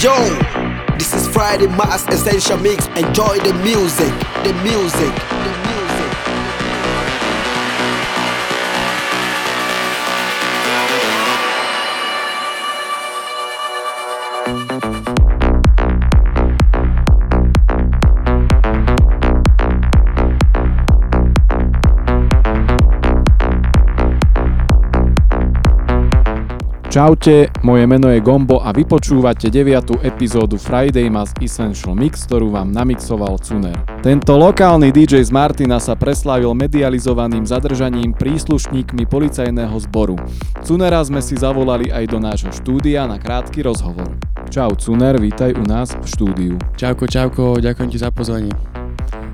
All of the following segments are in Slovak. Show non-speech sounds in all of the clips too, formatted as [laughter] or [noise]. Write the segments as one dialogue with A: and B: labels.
A: Yo, this is Friday Mass Essential Mix. Enjoy the music, the music, the music.
B: Čaute, moje meno je Gombo a vy počúvate 9. epizódu Friday Mass Essential Mix, ktorú vám namixoval Cuner. Tento lokálny DJ z Martina sa preslávil medializovaným zadržaním príslušníkmi policajného zboru. Cunera sme si zavolali aj do nášho štúdia na krátky rozhovor. Čau Cuner, vítaj u nás v štúdiu.
C: Čauko, čauko, ďakujem ti za pozvanie.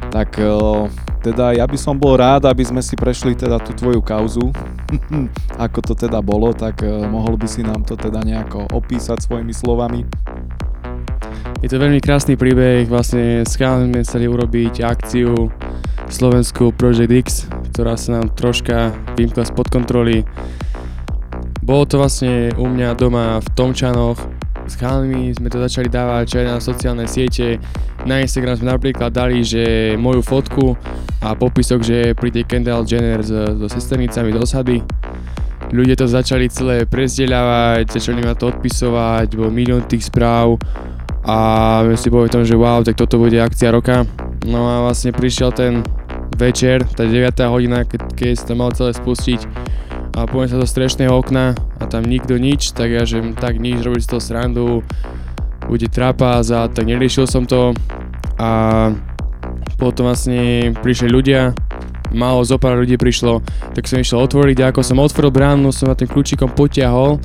B: Tak eh, teda ja by som bol rád, aby sme si prešli teda tú tvoju kauzu, [laughs] ako to teda bolo, tak eh, mohol by si nám to teda nejako opísať svojimi slovami.
C: Je to veľmi krásny príbeh, vlastne sme chceli urobiť akciu Slovensku Project X, ktorá sa nám troška vymkla spod kontroly. Bolo to vlastne u mňa doma v Tomčanoch, s chalmi sme to začali dávať aj na sociálne siete. Na Instagram sme napríklad dali, že moju fotku a popisok, že príde Kendall Jenner so, sesternicami do osady. Ľudia to začali celé prezdieľavať, začali ma to odpisovať, bol milión tých správ a si tom, že wow, tak toto bude akcia roka. No a vlastne prišiel ten večer, tá 9. hodina, keď, keď to mal celé spustiť a poviem sa do strešného okna a tam nikto nič, tak ja že tak nič, robili z toho srandu, bude trapas a tak neriešil som to. A potom vlastne prišli ľudia, málo zo pár ľudí prišlo, tak som išiel otvoriť a ako som otvoril bránu, som ma tým kľúčikom potiahol,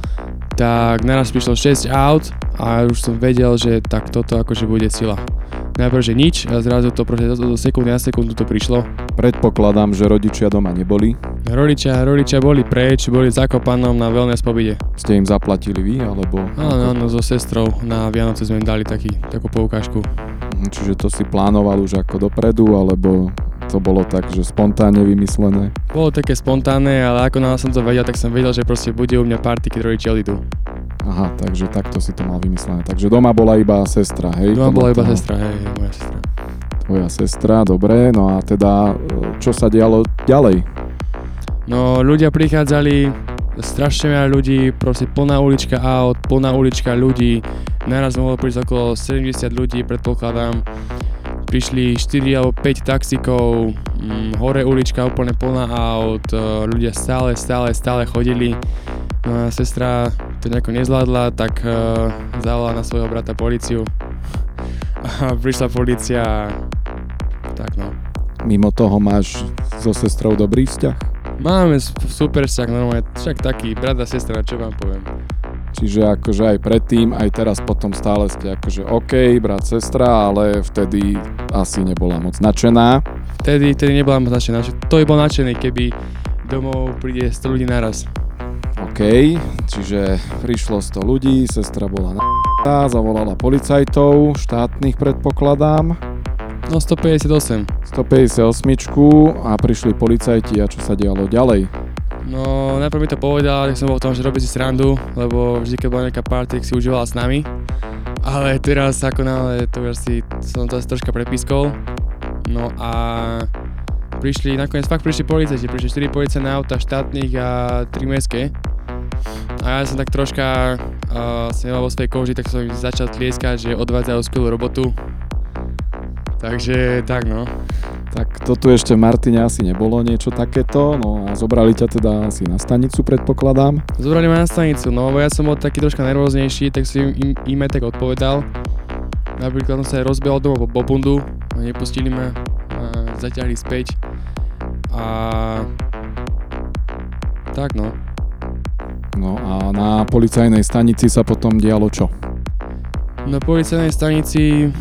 C: tak naraz prišlo 6 aut a už som vedel, že tak toto akože bude sila najprv, že nič a zrazu to proste do sekundy na sekundu to prišlo.
B: Predpokladám, že rodičia doma neboli.
C: Rodičia, rodičia boli preč, boli v Zakopanom na wellness pobide.
B: Ste im zaplatili vy, alebo...
C: Áno, áno, so sestrou na Vianoce sme im dali taký, takú poukážku.
B: Mhm, čiže to si plánoval už ako dopredu, alebo to bolo tak, že spontánne vymyslené?
C: Bolo také spontánne, ale ako náhle som to vedel, tak som vedel, že proste bude u mňa party, keď rodičia odídu.
B: Aha, takže takto si to mal vymyslené. Takže doma bola iba sestra, hej?
C: Doma bola iba sestra, hej, hej, moja sestra.
B: Tvoja sestra, dobre. No a teda, čo sa dialo ďalej?
C: No, ľudia prichádzali, strašne veľa ľudí, proste plná ulička aut, plná ulička ľudí. Naraz mohlo prísť okolo 70 ľudí, predpokladám. Prišli 4 alebo 5 taxikov, hm, hore ulička úplne plná aut, ľudia stále, stále, stále chodili. No a sestra to nejako nezvládla, tak uh, zavolala na svojho brata policiu. A prišla policia a tak no.
B: Mimo toho máš so sestrou dobrý vzťah?
C: Máme super vzťah, normálne, však taký brat a sestra, čo vám poviem.
B: Čiže akože aj predtým, aj teraz potom stále ste akože OK, brat, sestra, ale vtedy asi nebola moc nadšená.
C: Vtedy, vtedy nebola moc nadšená. To by bol nadšený, keby domov príde 100 ľudí naraz.
B: OK, čiže prišlo 100 ľudí, sestra bola na zavolala policajtov, štátnych predpokladám.
C: No 158.
B: 158 a prišli policajti a čo sa dialo ďalej?
C: No najprv mi to povedal, že som bol v tom, že robí si srandu, lebo vždy keď bola nejaká party, si užívala s nami. Ale teraz ako náhle to už si som to troška prepískol. No a prišli, nakoniec fakt prišli policajti, prišli 4 policajné auta štátnych a 3 mestské. A ja som tak troška uh, som vo svojej koži, tak som začal tlieskať, že odvádzajú skvelú robotu. Takže tak no.
B: Tak to tu ešte Martine asi nebolo niečo takéto, no a zobrali ťa teda asi na stanicu, predpokladám.
C: Zobrali ma na stanicu, no lebo ja som bol taký troška nervóznejší, tak som im, im, im tak odpovedal. Napríklad som sa aj rozbehol domov po bundu a nepustili ma a zaťahli späť. A tak no.
B: No a na policajnej stanici sa potom dialo čo?
C: Na policajnej stanici,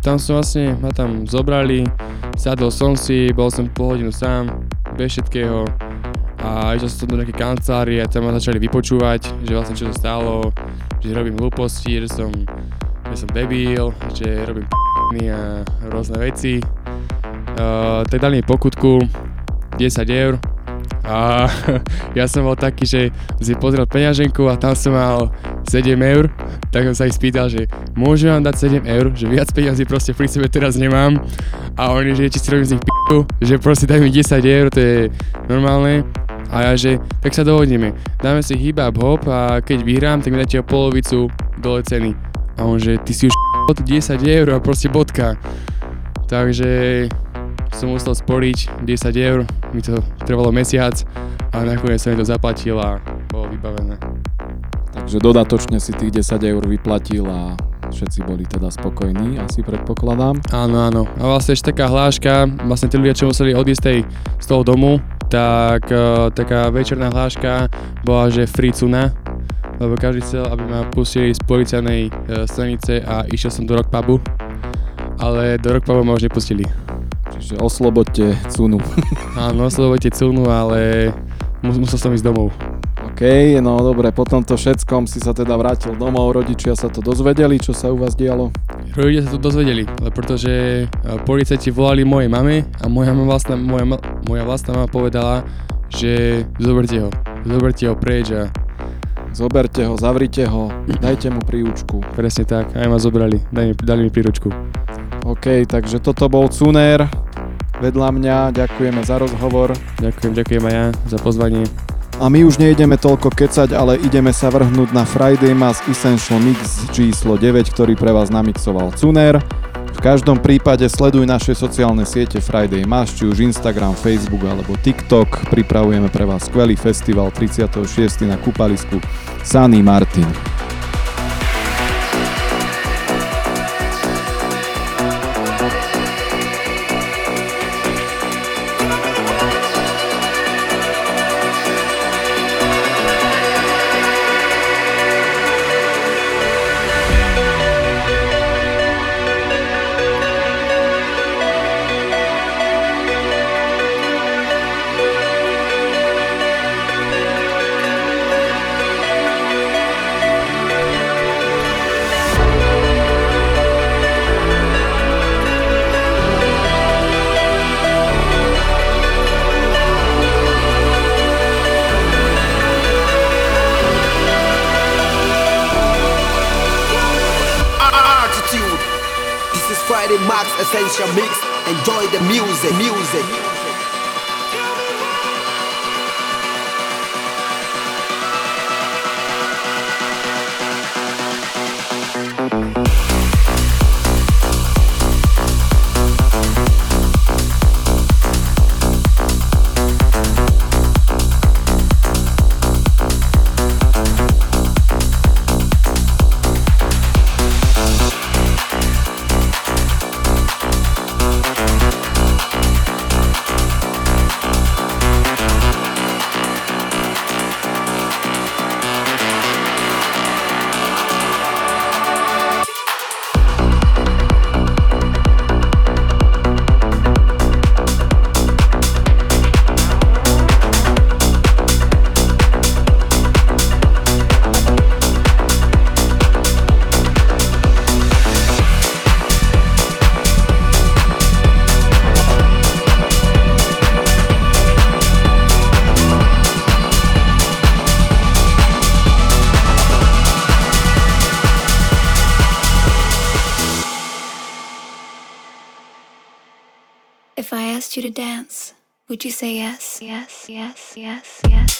C: tam som vlastne, ma tam zobrali, sadol som si, bol som pol hodinu sám, bez všetkého a išiel som do nejakej kancelárie a tam ma začali vypočúvať, že vlastne čo sa stalo, že robím hlúposti, že som, že som debil, že robím a rôzne veci. Uh, tak dali mi pokutku 10 eur A [laughs] ja som bol taký, že si pozrel peňaženku a tam som mal 7 eur, tak som sa ich spýtal, že môžem vám dať 7 eur, že viac peňazí proste pri sebe teraz nemám. A oni, že či si robím z nich p***u, že proste daj mi 10 eur, to je normálne. A ja, že tak sa dohodneme, dáme si hip hop a keď vyhrám, tak mi dáte o polovicu dole ceny. A on, že ty si už 10 eur a proste bodka. Takže som musel sporiť 10 eur, mi to trvalo mesiac a nakoniec som mi to zaplatil a bolo vybavené.
B: Takže dodatočne si tých 10 eur vyplatil a všetci boli teda spokojní, asi predpokladám.
C: Áno, áno. A vlastne ešte taká hláška, vlastne tí ľudia, čo museli odísť tej, z toho domu, tak uh, taká večerná hláška bola, že free cuna, lebo každý chcel, aby ma pustili z policajnej uh, stanice a išiel som do rock pubu, ale do rock pubu ma už nepustili.
B: Čiže oslobodte cunu. [laughs]
C: Áno, oslobodte cunu, ale mus, musel som ísť domov.
B: OK, no dobre, po tomto všetkom si sa teda vrátil domov, rodičia sa to dozvedeli, čo sa u vás dialo?
C: Rodičia sa to dozvedeli, ale pretože e, policajti volali mojej mame a moja, vlastná, moja, moja vlastná mama povedala, že zoberte ho, zoberte ho preč a
B: Zoberte ho, zavrite ho, dajte mu príučku.
C: Presne tak, aj ma zobrali, dali dali mi príručku.
B: OK, takže toto bol Cuner vedľa mňa, ďakujeme za rozhovor.
C: Ďakujem, ďakujem aj ja za pozvanie.
B: A my už nejdeme toľko kecať, ale ideme sa vrhnúť na Friday Mass Essential Mix číslo 9, ktorý pre vás namixoval Cuner. V každom prípade sleduj naše sociálne siete Friday Mass, či už Instagram, Facebook alebo TikTok. Pripravujeme pre vás skvelý festival 36. na kúpalisku Sunny Martin.
A: Essential Mix. Enjoy the music, music.
D: Say yes? Yes, yes, yes, yes,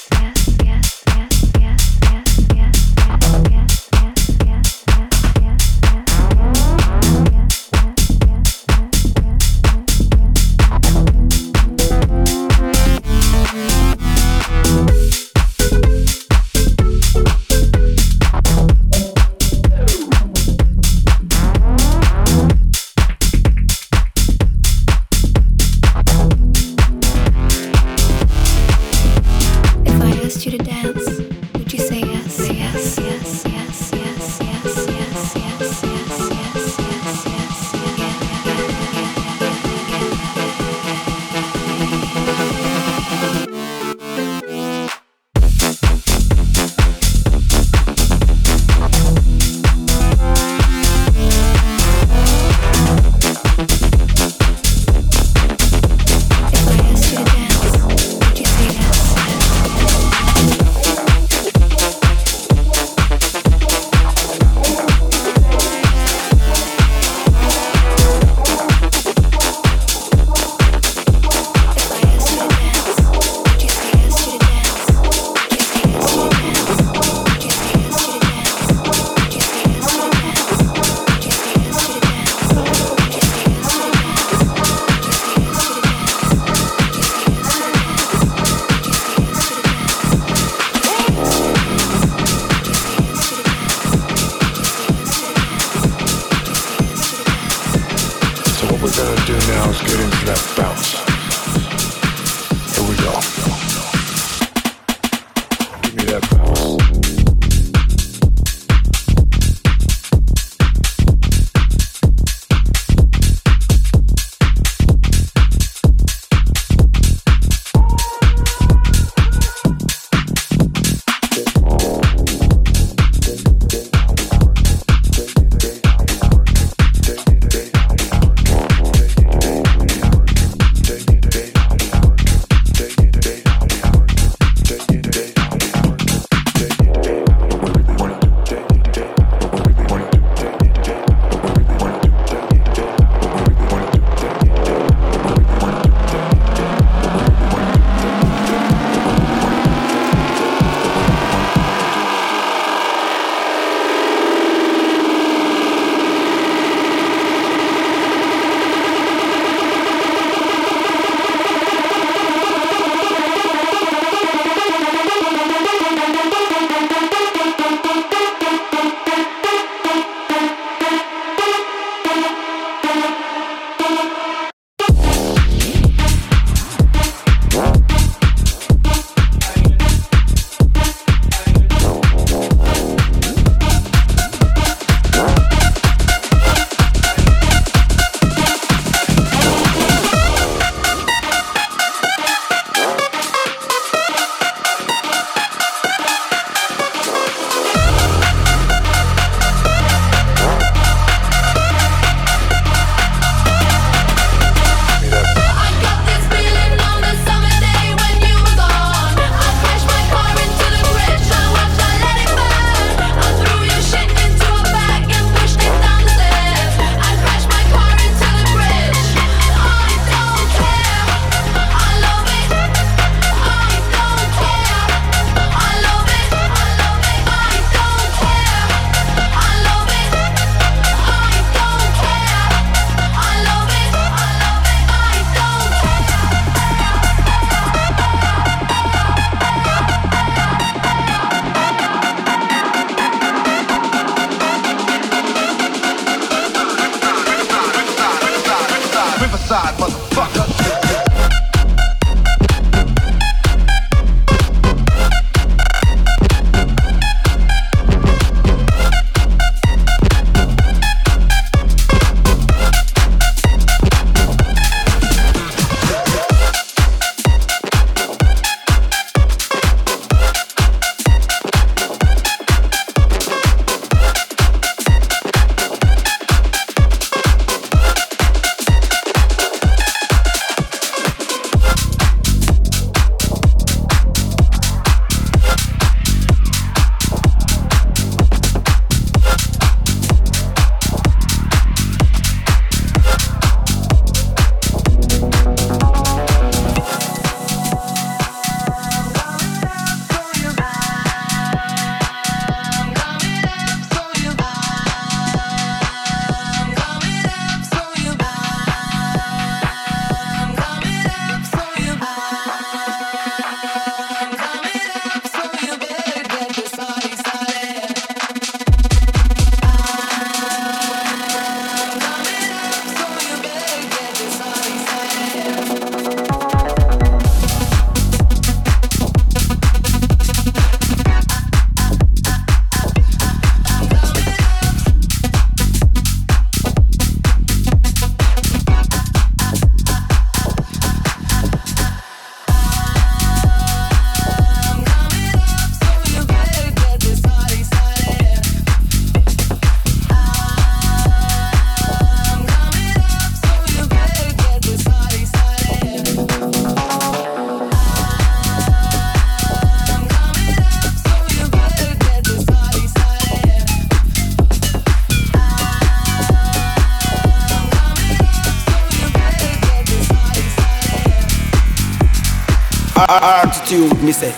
E: me
F: say,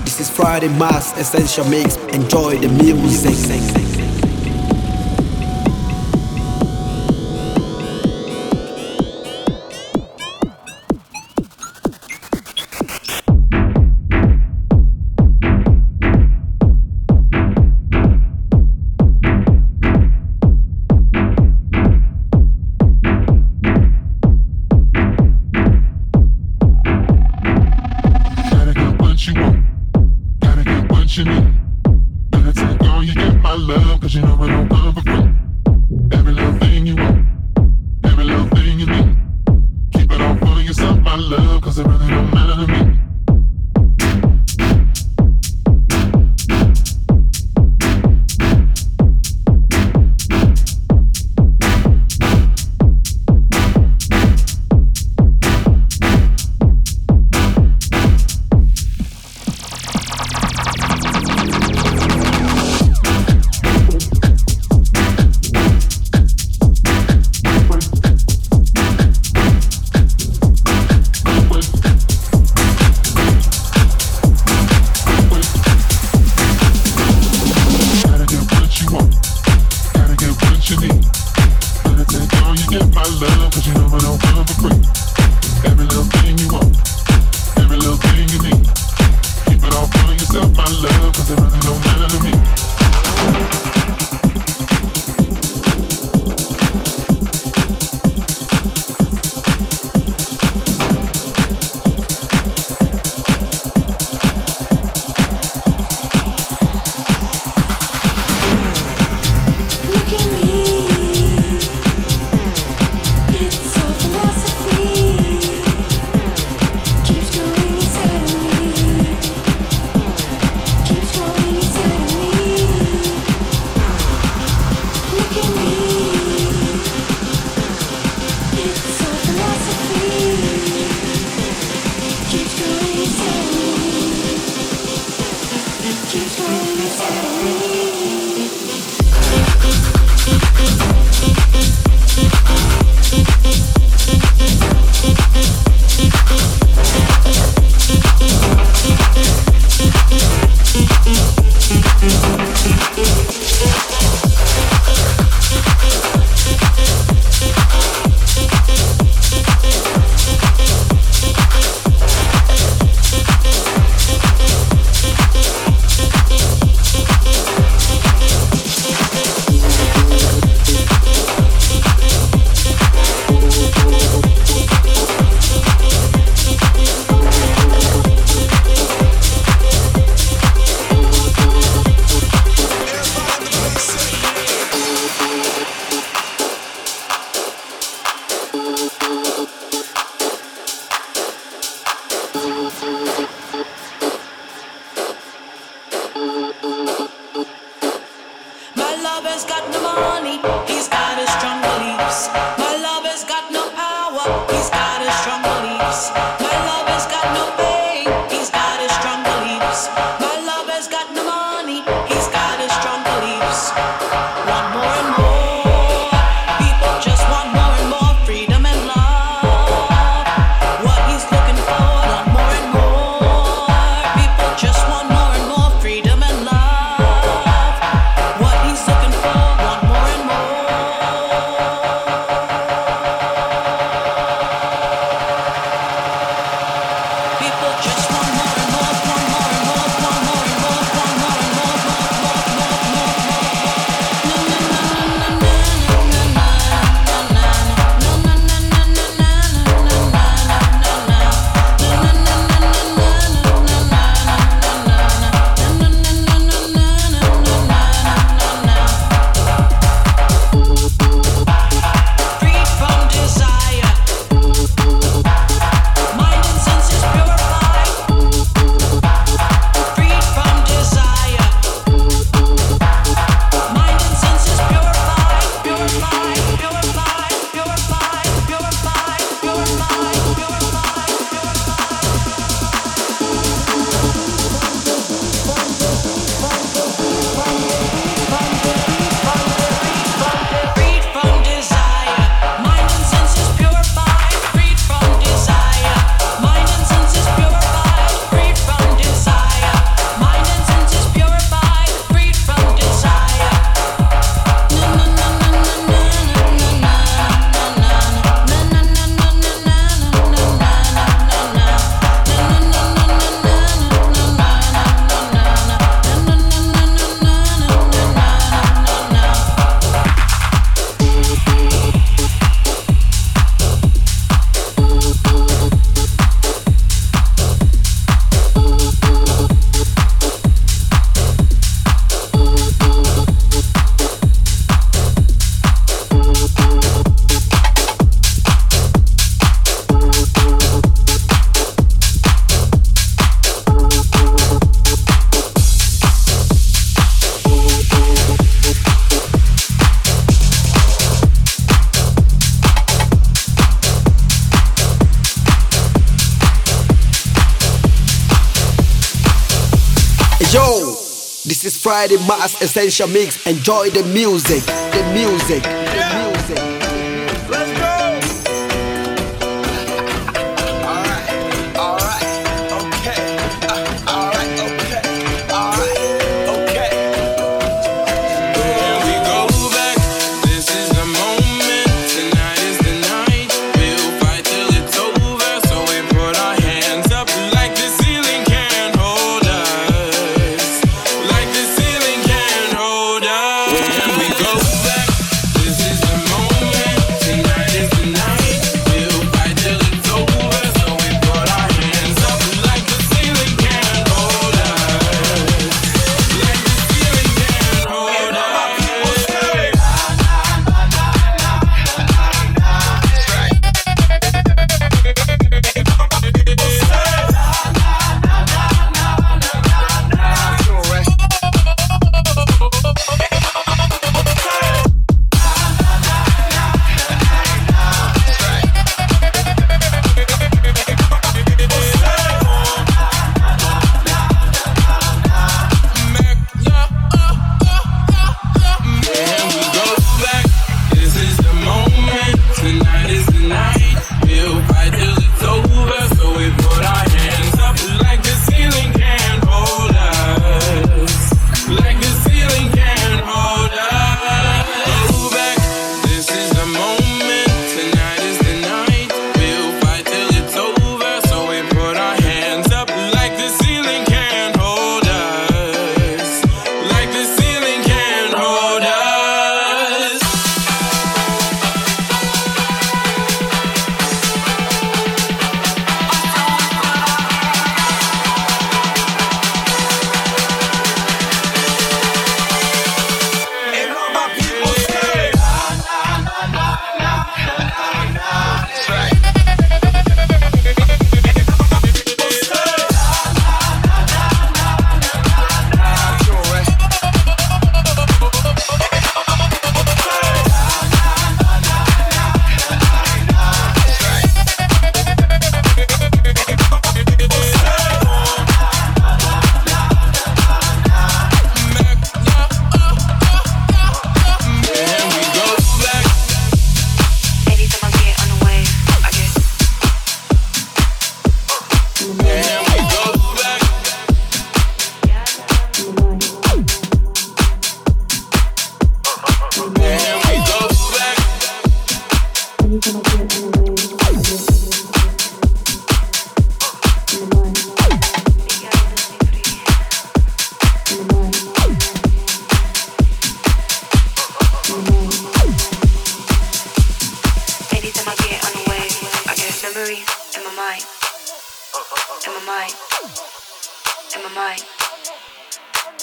F: this is Friday Mass Essential Mix. Enjoy the music.
G: Is Mass Essential Mix. Enjoy the music, the music.
D: In my mind, in my mind,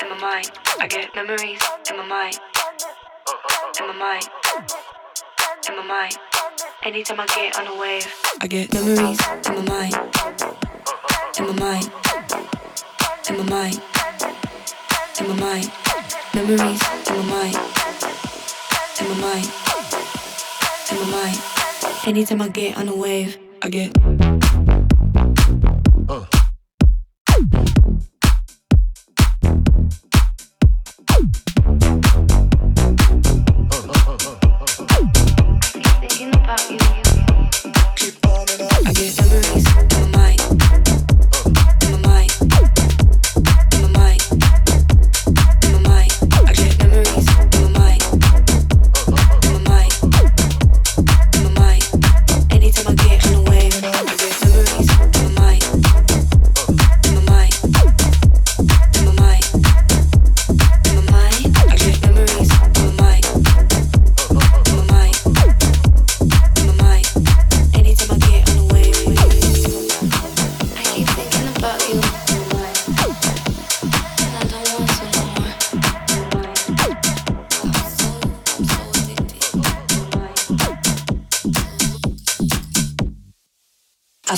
D: in my mind. I get memories In my mind, in my mind, in my mind. Anytime I get on a wave, I get memories In my mind, in my mind, in my mind, in my mind. Memories In my mind, in my mind, in my mind. Anytime I get on a wave, I get.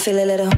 H: feel a little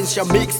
I: lines you mix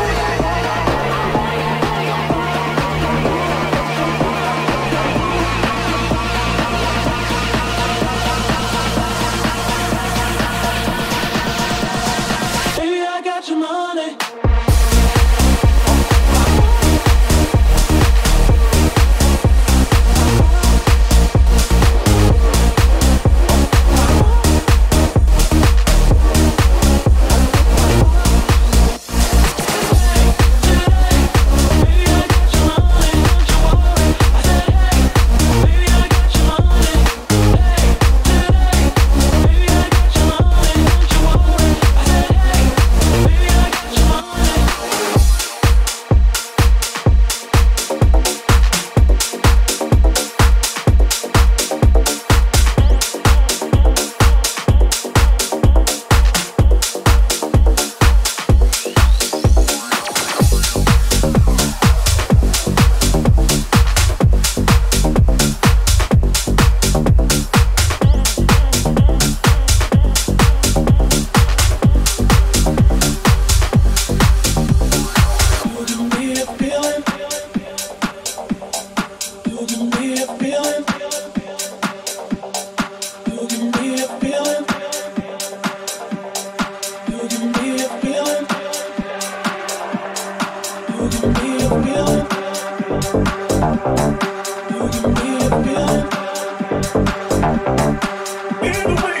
J: Wait.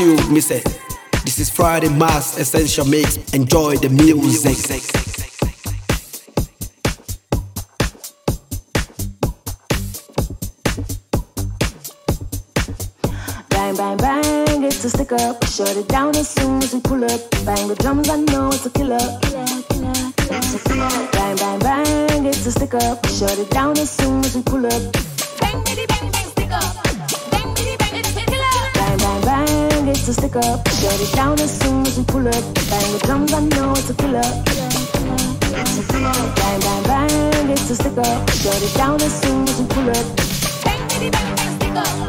A: Attitude, me say. This is Friday Mass Essential Mix. Enjoy the music.
K: Bang, bang, bang, it's a stick up. Shut it down as soon as we pull up. Bang the drums, I know it's a killer. It's a killer. Bang, bang, bang, it's a stick up. Shut it down as soon as we pull up. Bang, bitty, bang, it's a stick up. Shut it down as soon as we pull up. Bang the drums, I know it's a killer. Bang, bang, bang, it's a stick up. Shut it down as soon as we pull up. Bang, bang, bang, stick up.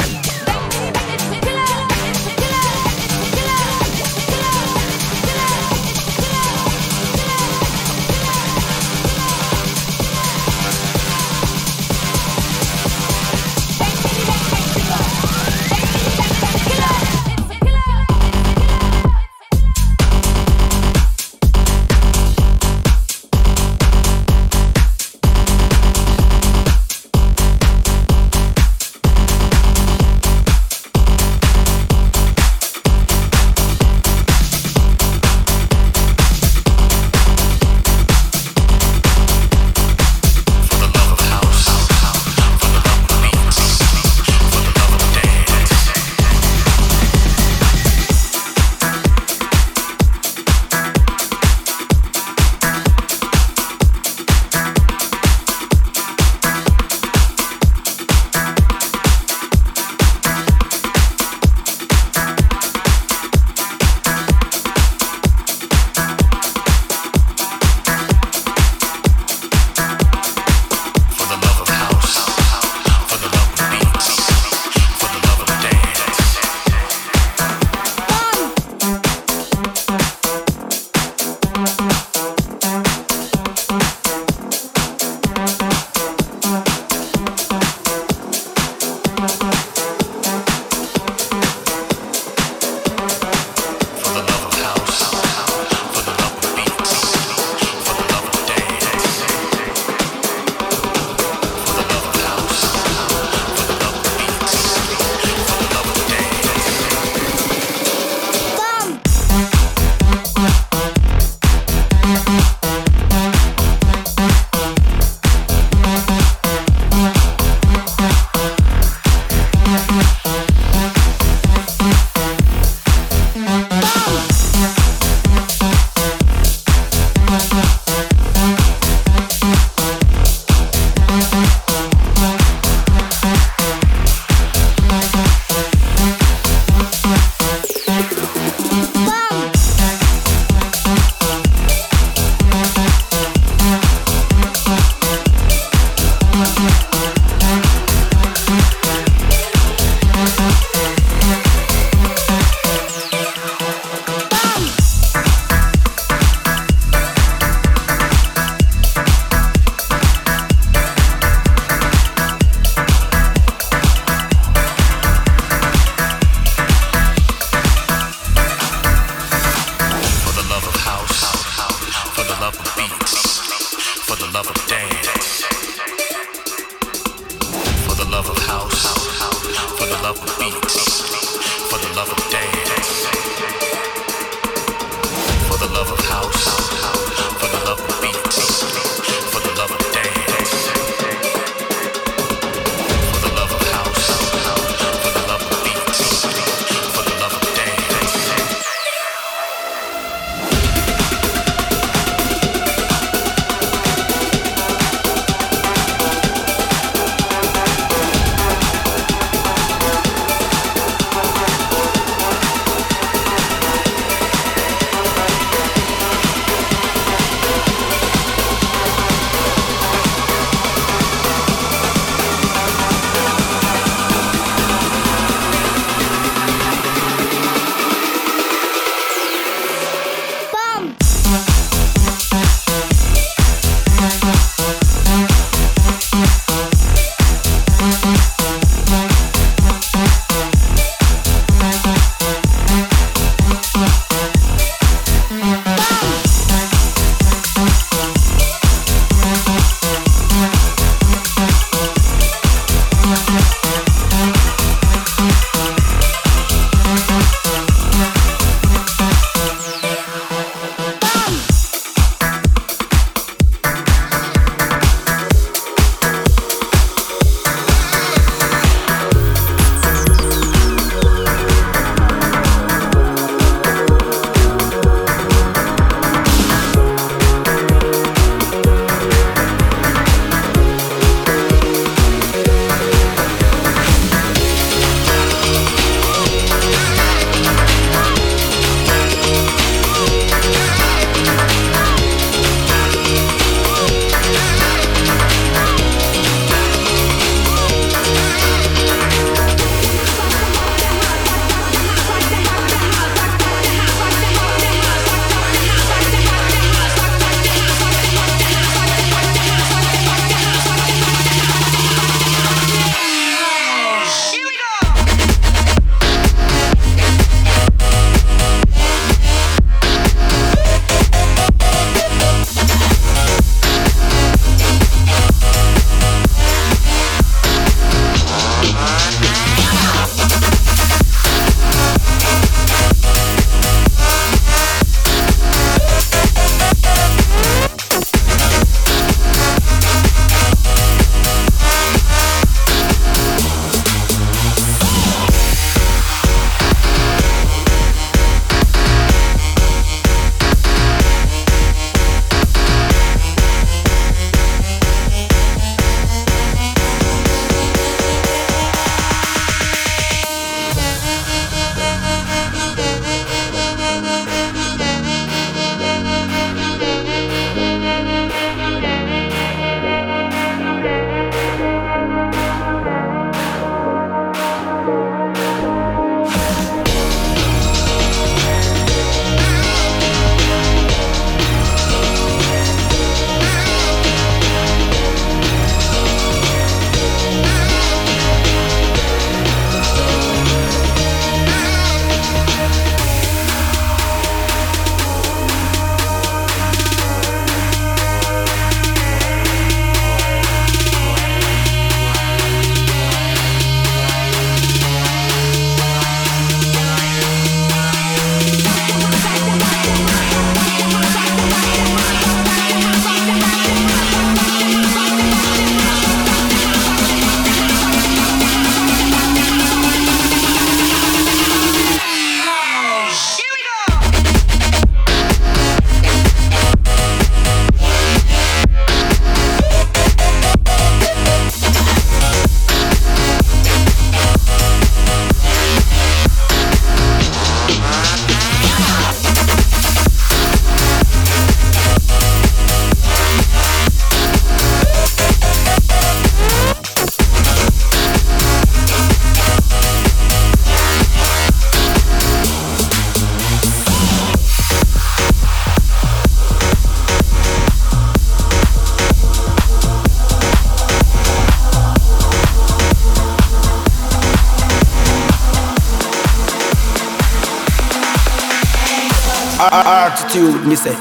A: attitude, me say.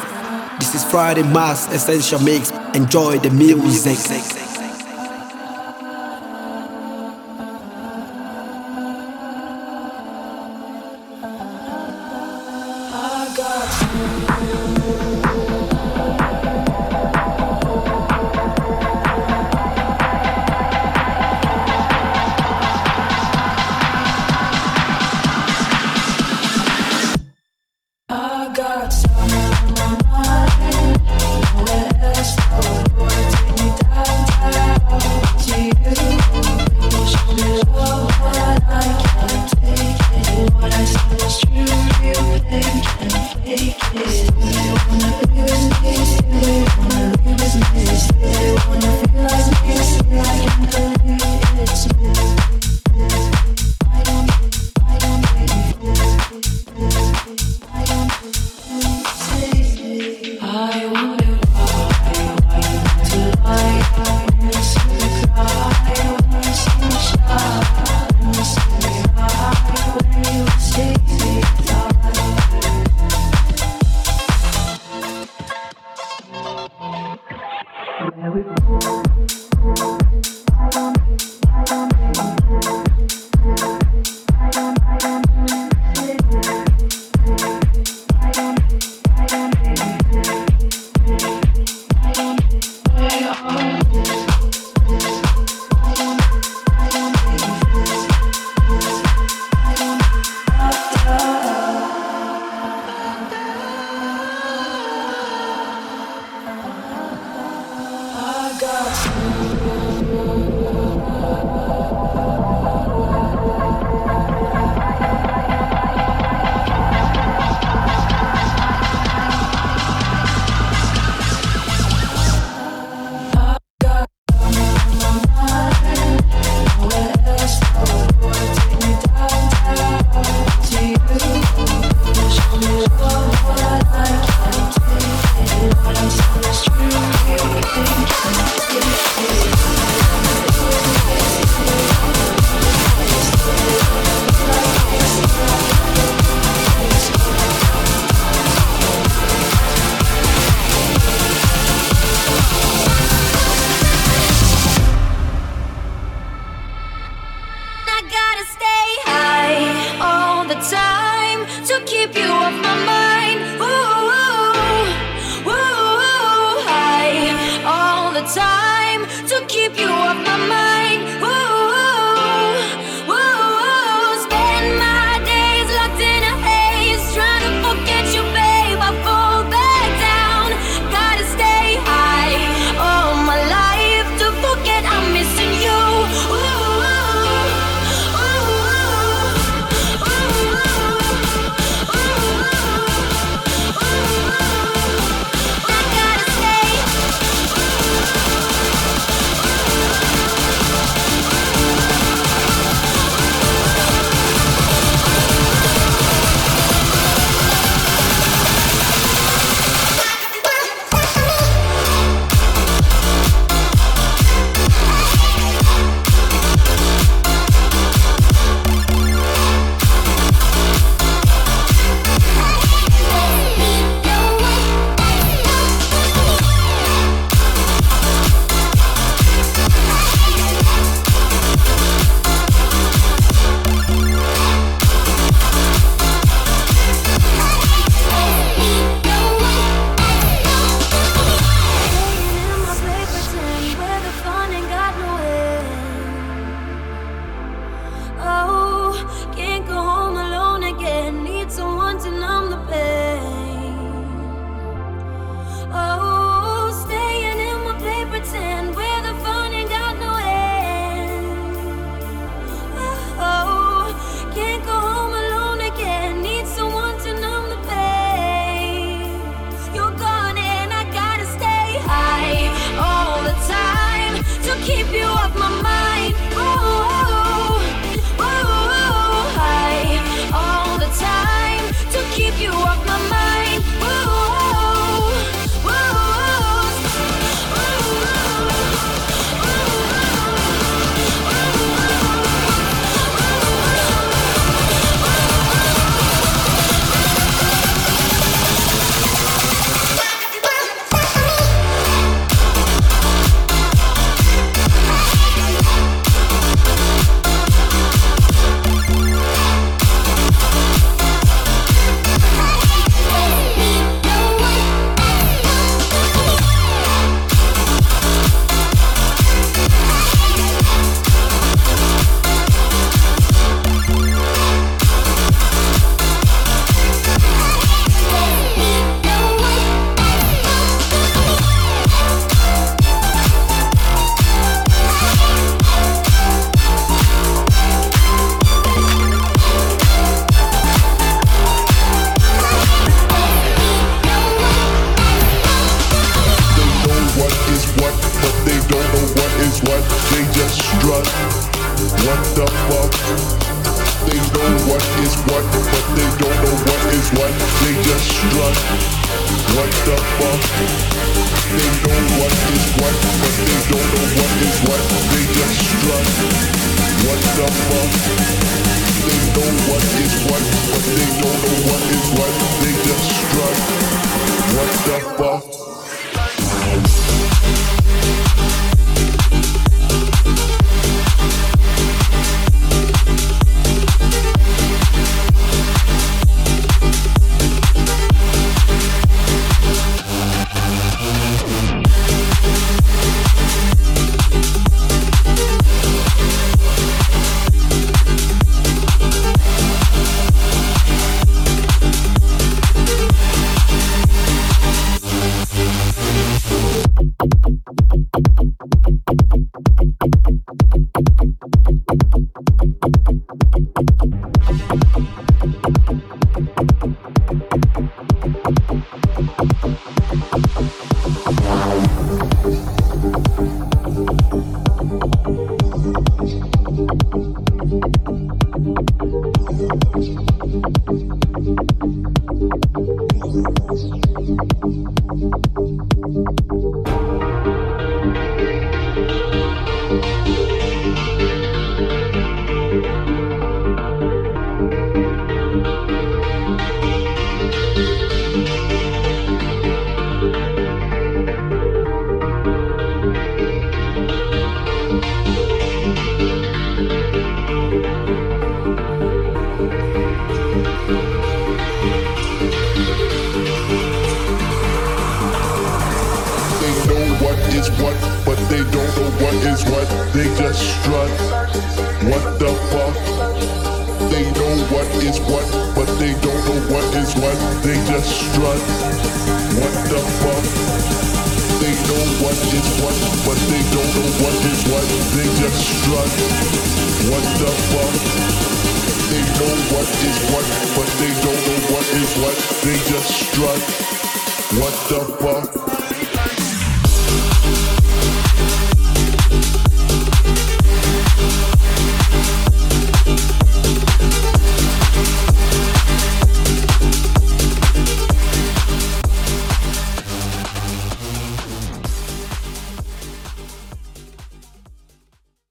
A: This is Friday Mass Essential Mix. Enjoy the music.